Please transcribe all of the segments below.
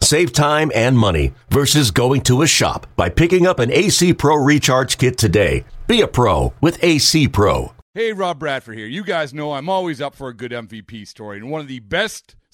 Save time and money versus going to a shop by picking up an AC Pro Recharge Kit today. Be a pro with AC Pro. Hey, Rob Bradford here. You guys know I'm always up for a good MVP story, and one of the best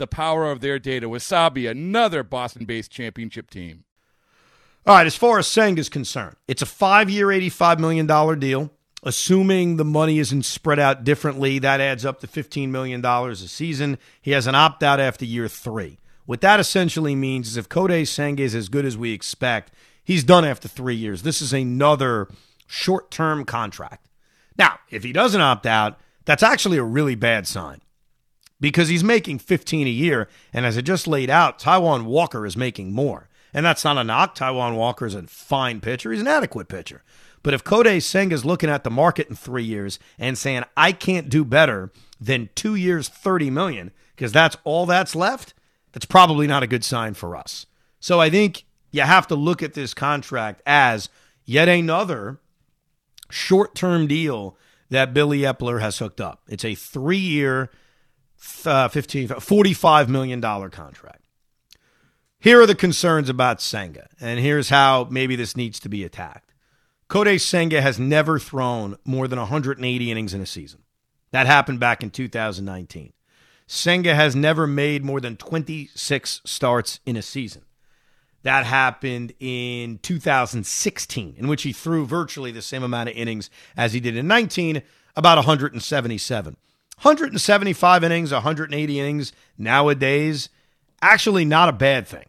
the power of their data. Wasabi, another Boston based championship team. All right, as far as Senga is concerned, it's a five year, $85 million deal. Assuming the money isn't spread out differently, that adds up to $15 million a season. He has an opt out after year three. What that essentially means is if Kodai Senga is as good as we expect, he's done after three years. This is another short term contract. Now, if he doesn't opt out, that's actually a really bad sign because he's making 15 a year. And as I just laid out, Taijuan Walker is making more. And that's not a knock. Taijuan Walker is a fine pitcher. He's an adequate pitcher. But if Kodai Senga is looking at the market in three years and saying, I can't do better than two years, 30 million, because that's all that's left, that's probably not a good sign for us. So I think you have to look at this contract as yet another short term deal that Billy Eppler has hooked up. It's a three year, uh, 15, $45 million contract. Here are the concerns about Senga, and here's how maybe this needs to be attacked. Kodai Senga has never thrown more than 180 innings in a season. That happened back in 2019. Senga has never made more than 26 starts in a season. That happened in 2016, in which he threw virtually the same amount of innings as he did in 19, about 177. 175 innings, 180 innings nowadays, actually not a bad thing.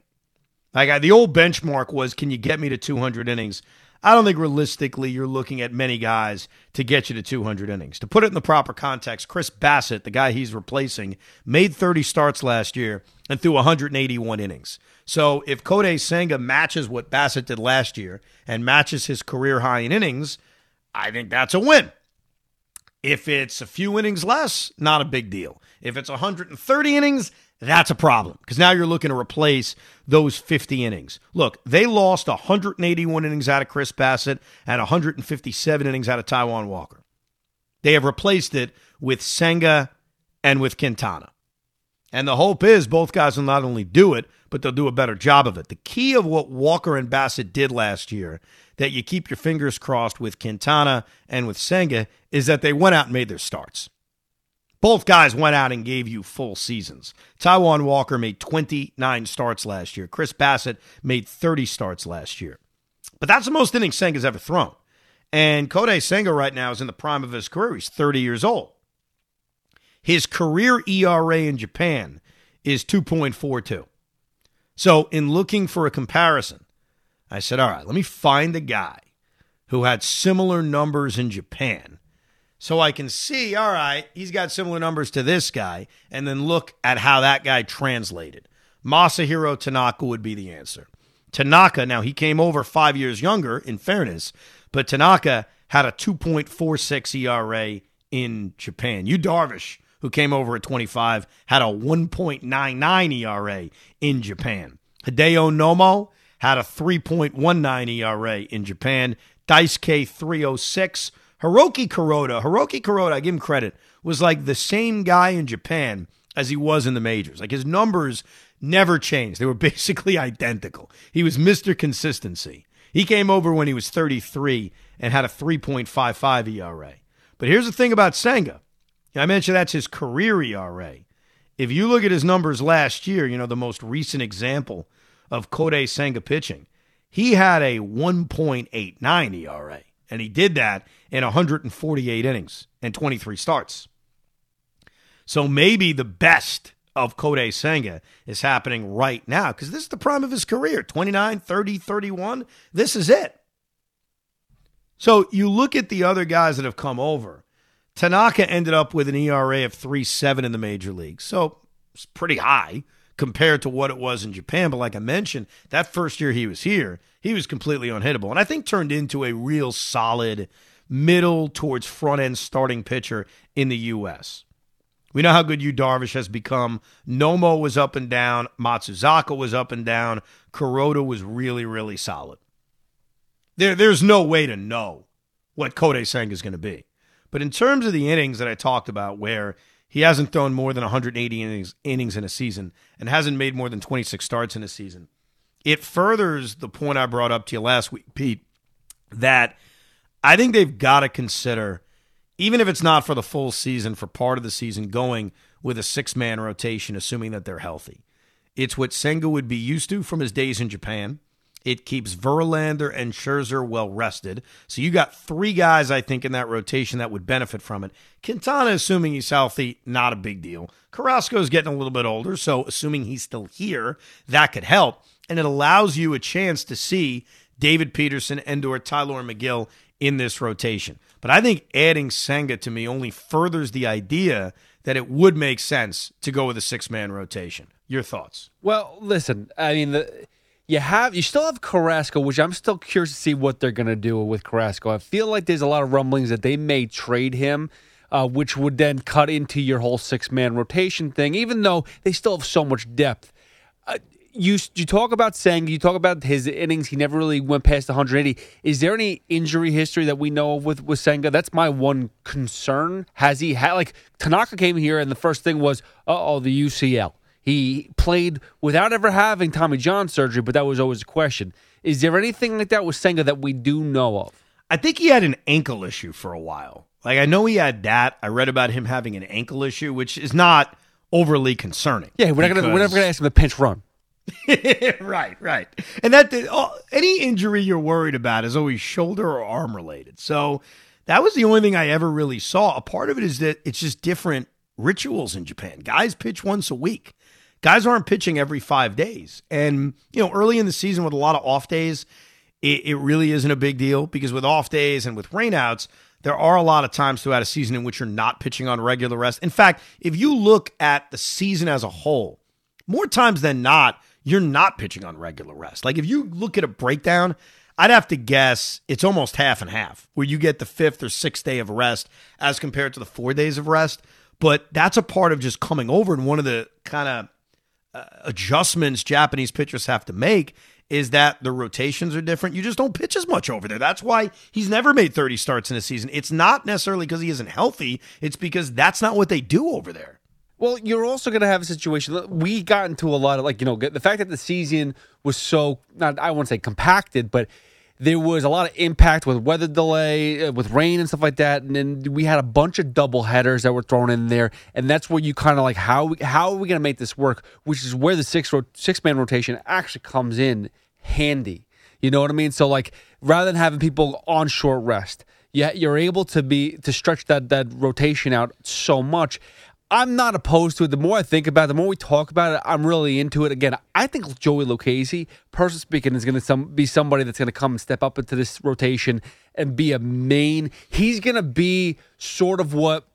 Like the old benchmark was, can you get me to 200 innings? I don't think realistically you're looking at many guys to get you to 200 innings. To put it in the proper context, Chris Bassitt, the guy he's replacing, made 30 starts last year and threw 181 innings. So if Kodai Senga matches what Bassitt did last year and matches his career high in innings, I think that's a win. If it's a few innings less, not a big deal. If it's 130 innings, that's a problem because now you're looking to replace those 50 innings. Look, they lost 181 innings out of Chris Bassitt and 157 innings out of Taijuan Walker. They have replaced it with Senga and with Quintana. And the hope is both guys will not only do it, but they'll do a better job of it. The key of what Walker and Bassitt did last year, that you keep your fingers crossed with Quintana and with Senga, is that they went out and made their starts. Both guys went out and gave you full seasons. Taijuan Walker made 29 starts last year. Chris Bassitt made 30 starts last year. But that's the most innings Senga's ever thrown. And Kodai Senga right now is in the prime of his career. He's 30 years old. His career ERA in Japan is 2.42. So, in looking for a comparison, I said, all right, let me find a guy who had similar numbers in Japan so I can see, all right, he's got similar numbers to this guy, and then look at how that guy translated. Masahiro Tanaka would be the answer. Tanaka, now he came over five years younger, in fairness, but Tanaka had a 2.46 ERA in Japan. Yu Darvish, who came over at 25, had a 1.99 ERA in Japan. Hideo Nomo had a 3.19 ERA in Japan. Daisuke 306 Hiroki Kuroda, Hiroki Kuroda, I give him credit, was like the same guy in Japan as he was in the majors. Like his numbers never changed. They were basically identical. He was Mr. Consistency. He came over when he was 33 and had a 3.55 ERA. But here's the thing about Senga. I mentioned that's his career ERA. If you look at his numbers last year, you know, the most recent example of Kodai Senga pitching, he had a 1.89 ERA, and he did that in 148 innings and 23 starts. So maybe the best of Kodai Senga is happening right now because this is the prime of his career 29, 30, 31. This is it. So you look at the other guys that have come over. Tanaka ended up with an ERA of 3.7 in the major leagues. So it's pretty high compared to what it was in Japan. But like I mentioned, that first year he was here, he was completely unhittable. And I think turned into a real solid middle towards front end starting pitcher in the U.S. We know how good Yu Darvish has become. Nomo was up and down. Matsuzaka was up and down. Kuroda was really, really solid. There, there's no way to know what Kodai Senga is going to be. But in terms of the innings that I talked about, where he hasn't thrown more than 180 innings, innings in a season and hasn't made more than 26 starts in a season, it furthers the point I brought up to you last week, Pete, that I think they've got to consider, even if it's not for the full season, for part of the season, going with a six man rotation, assuming that they're healthy. It's what Senga would be used to from his days in Japan. It keeps Verlander and Scherzer well rested. So you got three guys, I think, in that rotation that would benefit from it. Quintana, assuming he's healthy, not a big deal. Carrasco's getting a little bit older, so assuming he's still here, that could help. And it allows you a chance to see David Peterson and or Tylor Megill in this rotation. But I think adding Senga to me only furthers the idea that it would make sense to go with a six man rotation. Your thoughts? Well, listen, I mean the you have you still have Carrasco, which I'm still curious to see what they're going to do with Carrasco. I feel like there's a lot of rumblings that they may trade him, uh, which would then cut into your whole six man rotation thing. Even though they still have so much depth, uh, you you talk about saying you talk about his innings. He never really went past 180. Is there any injury history that we know of with with Senga? That's my one concern. Has he had like Tanaka came here and the first thing was, oh, the UCL. He played without ever having Tommy John surgery, but that was always a question. Is there anything like that with Senga that we do know of? I think he had an ankle issue for a while. Like I know he had that. I read about him having an ankle issue, which is not overly concerning. Yeah, we're, because... not gonna, we're never going to ask him to pinch run. right, right. And that oh, any injury you're worried about is always shoulder or arm related. So that was the only thing I ever really saw. A part of it is that it's just different rituals in Japan. Guys pitch once a week. Guys aren't pitching every five days. And, you know, early in the season with a lot of off days, it, it really isn't a big deal because with off days and with rainouts, there are a lot of times throughout a season in which you're not pitching on regular rest. In fact, if you look at the season as a whole, more times than not, you're not pitching on regular rest. Like if you look at a breakdown, I'd have to guess it's almost half and half, where you get the fifth or sixth day of rest as compared to the four days of rest. But that's a part of just coming over. And one of the kind of uh, adjustments Japanese pitchers have to make is that the rotations are different. You just don't pitch as much over there. That's why he's never made 30 starts in a season. It's not necessarily because he isn't healthy, it's because that's not what they do over there. Well, you're also going to have a situation. We got into a lot of like, you know, the fact that the season was so, not, I won't say compacted, but there was a lot of impact with weather delay, uh, with rain and stuff like that, and then we had a bunch of double headers that were thrown in there, and that's where you kind of like how how are we going to make this work? Which is where the six six man rotation actually comes in handy. You know what I mean? So like rather than having people on short rest, yeah, you're able to be to stretch that that rotation out so much. I'm not opposed to it. The more I think about it, the more we talk about it, I'm really into it. Again, I think Joey Lucchesi, personally speaking, is going to some, be somebody that's going to come and step up into this rotation and be a main. He's going to be sort of what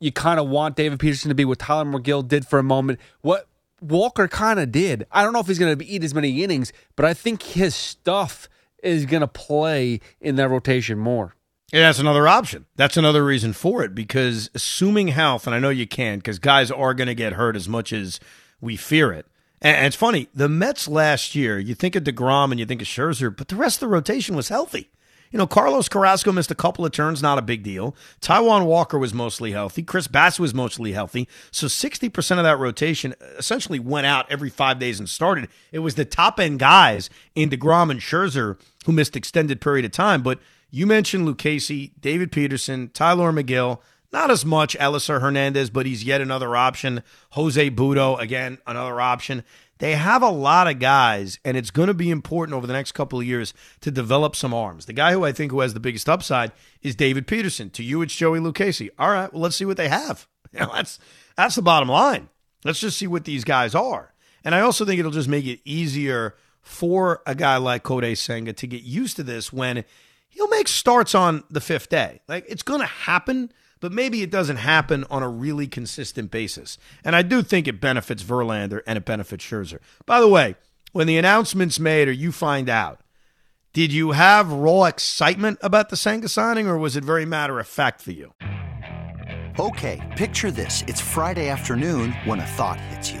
you kind of want David Peterson to be, what Tylor Megill did for a moment, what Walker kind of did. I don't know if he's going to eat as many innings, but I think his stuff is going to play in that rotation more. Yeah, that's another option. That's another reason for it because assuming health, and I know you can because guys are going to get hurt as much as we fear it. And it's funny, the Mets last year, you think of DeGrom and you think of Scherzer, but the rest of the rotation was healthy. You know, Carlos Carrasco missed a couple of turns, not a big deal. Taijuan Walker was mostly healthy. Chris Bass was mostly healthy. So 60% of that rotation essentially went out every five days and started. It was the top end guys in DeGrom and Scherzer who missed extended period of time. But you mentioned Lucchesi, David Peterson, Tylor Megill. Not as much Elieser Hernandez, but he's yet another option. Jose Butto, again, another option. They have a lot of guys, and it's going to be important over the next couple of years to develop some arms. The guy who I think who has the biggest upside is David Peterson. To you, it's Joey Lucchesi. All right, well, let's see what they have. You know, that's that's the bottom line. Let's just see what these guys are. And I also think it'll just make it easier for a guy like Kodai Senga to get used to this when he'll make starts on the fifth day. Like it's going to happen but maybe it doesn't happen on a really consistent basis. And I do think it benefits Verlander and it benefits Scherzer. By the way, when the announcement's made or you find out, did you have raw excitement about the Senga signing or was it very matter of fact for you? Okay, picture this. It's Friday afternoon when a thought hits you.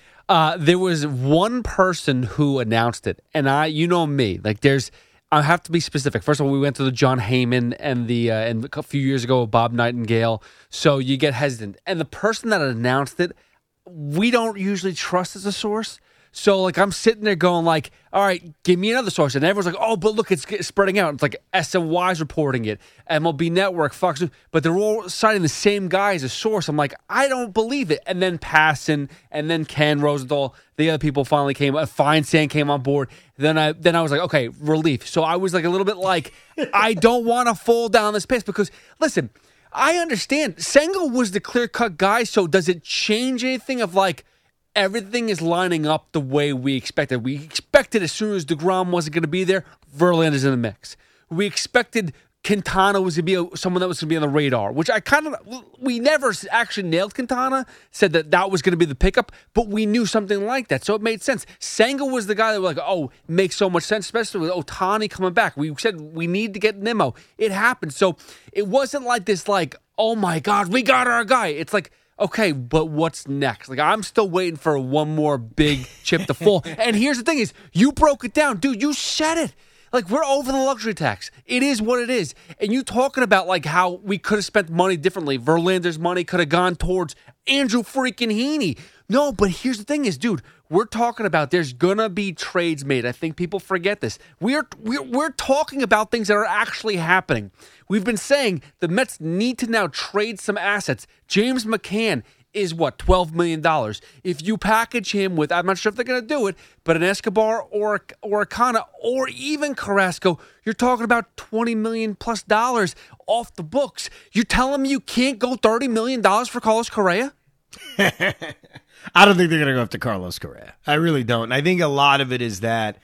uh, there was one person who announced it, and I, you know me, like there's – I have to be specific. First of all, we went to the Jon Heyman and the uh, and a few years ago Bob Nightingale, so you get hesitant. And the person that announced it, we don't usually trust as a source. So like I'm sitting there going like, all right, give me another source, and everyone's like, oh, but look, it's spreading out. It's like SNY's reporting it, MLB Network, Fox, but they're all citing the same guy as a source. I'm like, I don't believe it. And then Passan, and then Ken Rosenthal, the other people finally came. Uh, Feinsand came on board. Then I then I was like, okay, relief. So I was like a little bit like, I don't want to fall down this pace because listen. I understand. Senga was the clear cut guy, so does it change anything of like, everything is lining up the way we expected. We expected as soon as DeGrom wasn't going to be there, Verlander's in the mix. We expected Quintana was going to be a, someone that was going to be on the radar, which I kind of, we never actually nailed Quintana, said that that was going to be the pickup, but we knew something like that. So it made sense. Senga was the guy that was like, oh, makes so much sense, especially with Ohtani coming back. We said we need to get Nimmo. It happened. So it wasn't like this, like, oh my God, we got our guy. It's like, okay, but what's next? Like I'm still waiting for one more big chip to fall. and here's the thing is you broke it down. Dude, you said it. Like we're over the luxury tax. It is what it is. And you talking about like how we could have spent money differently. Verlander's money could have gone towards Andrew freaking Heaney. No, but here's the thing is, dude, we're talking about there's gonna be trades made. I think people forget this. We're we're we're talking about things that are actually happening. We've been saying the Mets need to now trade some assets. James McCann is what twelve million dollars. If you package him with, I'm not sure if they're to do it, but an Escobar or or a Canha or even Carrasco, you're talking about twenty million plus dollars off the books. You telling me you can't go thirty million dollars for Carlos Correa? I don't think they're going to go after Carlos Correa. I really don't. And I think a lot of it is that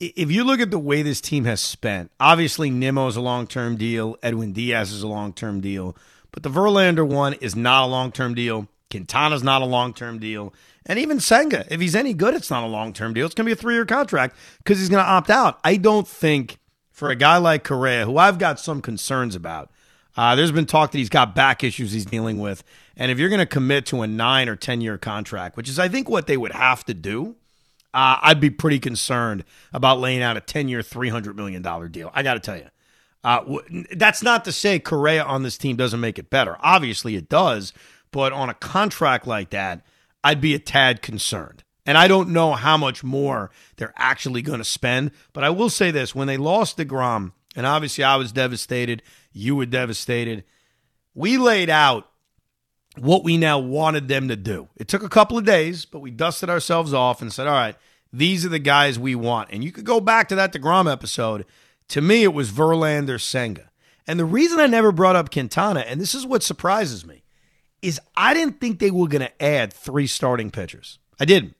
if you look at the way this team has spent, obviously Nimmo is a long term deal, Edwin Diaz is a long term deal, but the Verlander one is not a long term deal. Quintana's not a long term deal. And even Senga, if he's any good, it's not a long term deal. It's going to be a three year contract because he's going to opt out. I don't think for a guy like Correa, who I've got some concerns about, uh, there's been talk that he's got back issues he's dealing with. And if you're going to commit to a nine or 10 year contract, which is, I think, what they would have to do, uh, I'd be pretty concerned about laying out a 10 year, $300 million deal. I got to tell you. Uh, that's not to say Correa on this team doesn't make it better. Obviously, it does. But on a contract like that, I'd be a tad concerned. And I don't know how much more they're actually going to spend. But I will say this when they lost DeGrom, and obviously I was devastated, you were devastated, we laid out what we now wanted them to do. It took a couple of days, but we dusted ourselves off and said, all right, these are the guys we want. And you could go back to that DeGrom episode. To me, it was Verlander Senga. And the reason I never brought up Quintana, and this is what surprises me, is I didn't think they were going to add three starting pitchers. I didn't.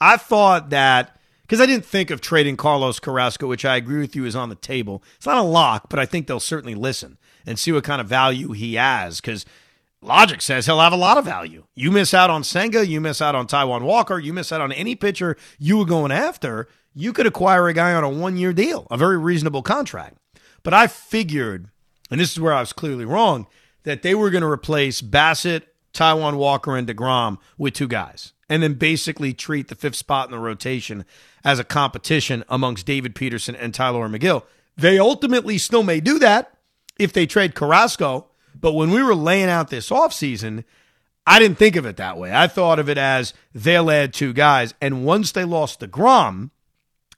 I thought that because I didn't think of trading Carlos Carrasco, which I agree with you is on the table. It's not a lock, but I think they'll certainly listen and see what kind of value he has because – logic says he'll have a lot of value. You miss out on Senga, you miss out on Taijuan Walker, you miss out on any pitcher you were going after. You could acquire a guy on a one year deal, a very reasonable contract. But I figured, and this is where I was clearly wrong, that they were going to replace Bassitt, Taijuan Walker, and DeGrom with two guys, and then basically treat the fifth spot in the rotation as a competition amongst David Peterson and Tylor Megill. They ultimately still may do that if they trade Carrasco. But when we were laying out this offseason, I didn't think of it that way. I thought of it as they'll add two guys. And once they lost DeGrom,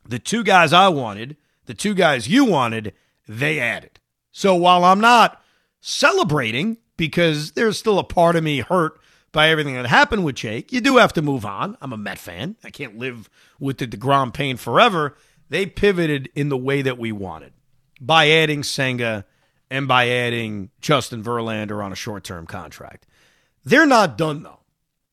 the two guys I wanted, the two guys you wanted, they added. So while I'm not celebrating because there's still a part of me hurt by everything that happened with Jake, you do have to move on. I'm a Met fan. I can't live with the DeGrom pain forever. They pivoted in the way that we wanted by adding Senga and by adding Justin Verlander on a short term contract. They're not done though.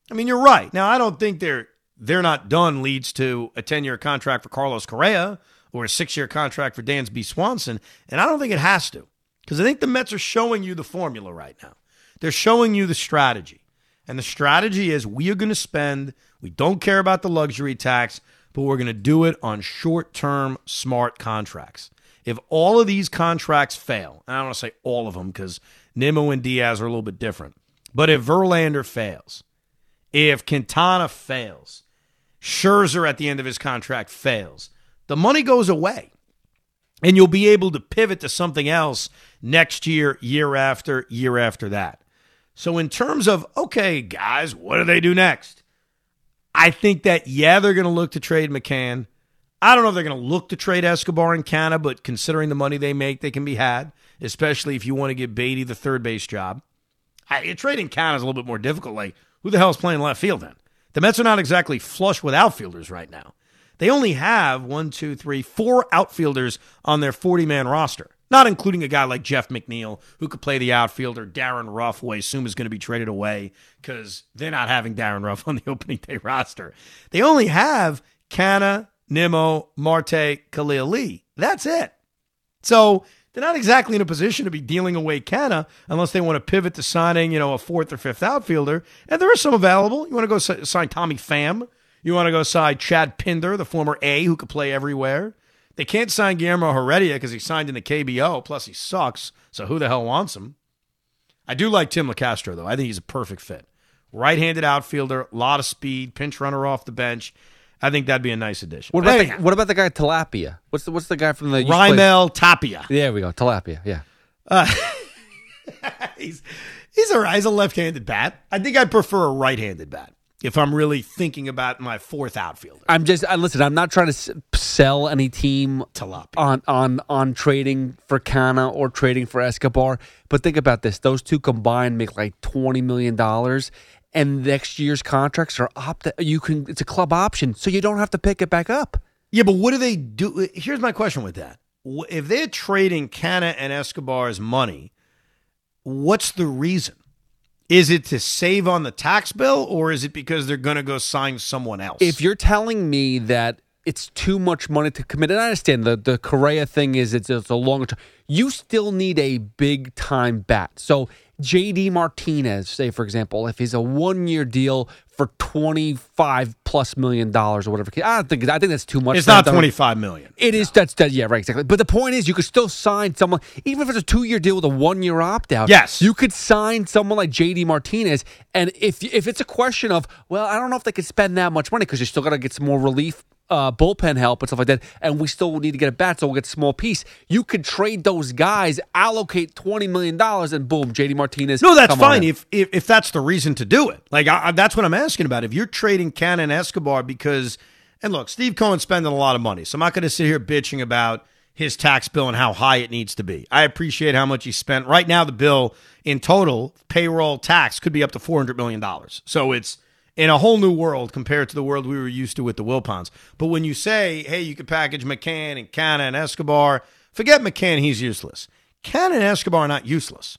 I mean, you're right. Now, I don't think they're they're not done leads to a 10 year contract for Carlos Correa or a six year contract for Dansby Swanson. And I don't think it has to because I think the Mets are showing you the formula right now. They're showing you the strategy. And the strategy is we are going to spend, we don't care about the luxury tax, but we're going to do it on short term smart contracts. If all of these contracts fail, and I don't want to say all of them because Nimmo and Diaz are a little bit different, but if Verlander fails, if Quintana fails, Scherzer at the end of his contract fails, the money goes away. And you'll be able to pivot to something else next year, year after, year after that. So, in terms of, okay, guys, what do they do next? I think that, yeah, they're going to look to trade McCann. I don't know if they're going to look to trade Escobar and Canha, but considering the money they make, they can be had, especially if you want to give Baty the third base job. I, trading Canha is a little bit more difficult. Like, who the hell is playing left field then? The Mets are not exactly flush with outfielders right now. They only have one, two, three, four outfielders on their 40 man roster, not including a guy like Jeff McNeil, who could play the outfielder, Darin Ruf, who I assume is going to be traded away because they're not having Darin Ruf on the opening day roster. They only have Canha, Nimmo, Marte, Khalil Lee. That's it. So they're not exactly in a position to be dealing away Canha unless they want to pivot to signing, you know, a fourth or fifth outfielder. And there are some available. You want to go sign Tommy Pham. You want to go sign Chad Pinder, the former A who could play everywhere. They can't sign Guillermo Heredia because he signed in the KBO. Plus, he sucks. So who the hell wants him? I do like Tim Locastro, though. I think he's a perfect fit. Right handed outfielder, a lot of speed, pinch runner off the bench. I think that'd be a nice addition. What about, the, what about the guy Tilapia? What's the what's the guy from the Raimel Tapia? There we go, Tilapia. Yeah, uh, he's he's a he's a left-handed bat. I think I'd prefer a right-handed bat if I'm really thinking about my fourth outfielder. I'm just I, listen. I'm not trying to sell any team Tilapia. on on on trading for Canha or trading for Escobar. But think about this: those two combined make like twenty million dollars, and next year's contracts are opt you can it's a club option so you don't have to pick it back up yeah but what do they do here's my question with that if they're trading Canha and escobar's money what's the reason is it to save on the tax bill or is it because they're going to go sign someone else if you're telling me that it's too much money to commit. And I understand the the Correa thing is it's, it's a longer term. You still need a big time bat. So JD Martinez, say for example, if he's a one year deal for twenty five plus million dollars or whatever, I don't think I think that's too much. It's not twenty five million. It is. That's that. Yeah, right. Exactly. But the point is, you could still sign someone, even if it's a two year deal with a one year opt out. Yes, you could sign someone like JD Martinez, and if if it's a question of, well, I don't know if they could spend that much money because you still got to get some more relief uh, bullpen help and stuff like that, and we still need to get a bat, so we'll get a small piece. You could trade those guys, allocate twenty million dollars, and boom, JD Martinez. No, that's fine if, if, if that's the reason to do it. Like I, that's what I'm asking about. If you're trading Cannon Escobar because, and look, Steve Cohen's spending a lot of money, so I'm not going to sit here bitching about his tax bill and how high it needs to be. I appreciate how much he spent. Right now, the bill in total payroll tax could be up to four hundred million dollars. So it's in a whole new world compared to the world we were used to with the Wilpons. But when you say, hey, you could package McCann and Canha and Escobar, forget McCann, he's useless. Canha and Escobar are not useless.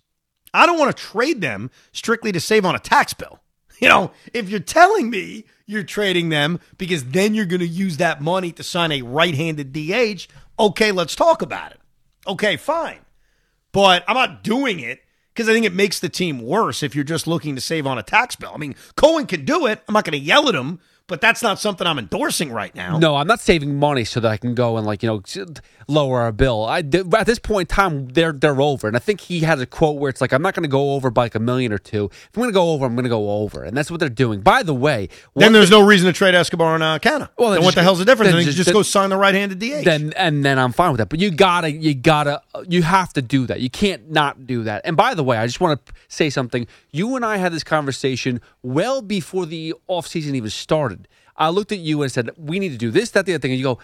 I don't want to trade them strictly to save on a tax bill. You know, if you're telling me you're trading them because then you're going to use that money to sign a right handed DH, okay, let's talk about it. Okay, fine. But I'm not doing it because I think it makes the team worse if you're just looking to save on a tax bill. I mean, Cohen can do it. I'm not going to yell at him, but that's not something I'm endorsing right now. No, I'm not saving money so that I can go and like you know lower our bill. I at this point in time they're they're over, and I think he has a quote where it's like I'm not going to go over by like a million or two. If I'm going to go over, I'm going to go over, and that's what they're doing. By the way, then there's no reason to trade Escobar and uh. Well, then what the hell's the difference? then Then, you just- just then- go sign the right-handed DH. then and then I'm fine with that. But you gotta, you gotta, you have to do that. You can't not do that. And by the way, I just want to say something. You and I had this conversation well before the offseason even started. I looked at you and said, "We need to do this, that, the other thing." And you go,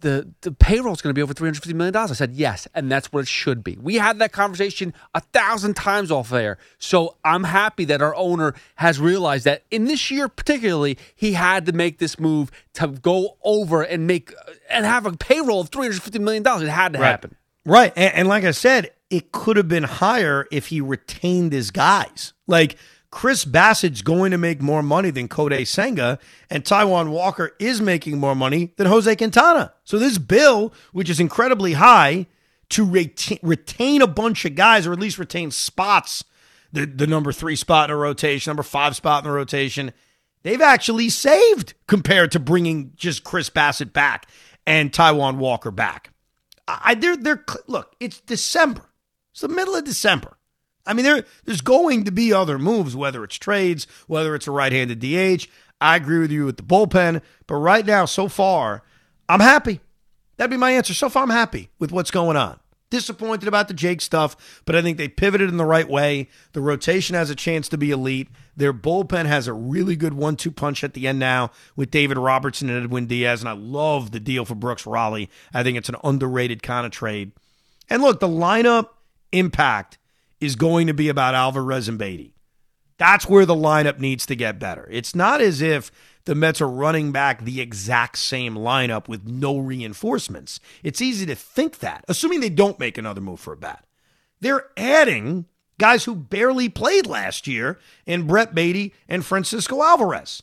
"The the payroll is going to be over three hundred fifty million dollars." I said, "Yes," and that's what it should be. We had that conversation a thousand times off there. So I'm happy that our owner has realized that in this year, particularly, he had to make this move to go over and make and have a payroll of three hundred fifty million dollars. It had to happen. Right. And, and like I said, it could have been higher if he retained his guys. Like Chris Bassitt's going to make more money than Kodai Senga, and Taijuan Walker is making more money than Jose Quintana. So this bill, which is incredibly high, to retain, retain a bunch of guys, or at least retain spots, the, the number three spot in a rotation, number five spot in the rotation, they've actually saved compared to bringing just Chris Bassitt back and Taijuan Walker back. I they're they're look. It's December. It's the middle of December. I mean, there there's going to be other moves, whether it's trades, whether it's a right-handed DH. I agree with you with the bullpen, but right now, so far, I'm happy. That'd be my answer. So far, I'm happy with what's going on. Disappointed about the Jake stuff, but I think they pivoted in the right way. The rotation has a chance to be elite. Their bullpen has a really good one-two punch at the end now with David Robertson and Edwin Diaz, and I love the deal for Brooks Raley. I think it's an underrated kind of trade. And look, the lineup impact is going to be about Alvarez and Beatty. That's where the lineup needs to get better. It's not as if the Mets are running back the exact same lineup with no reinforcements. It's easy to think that, assuming they don't make another move for a bat. They're adding guys who barely played last year in Brett Baty and Francisco Alvarez.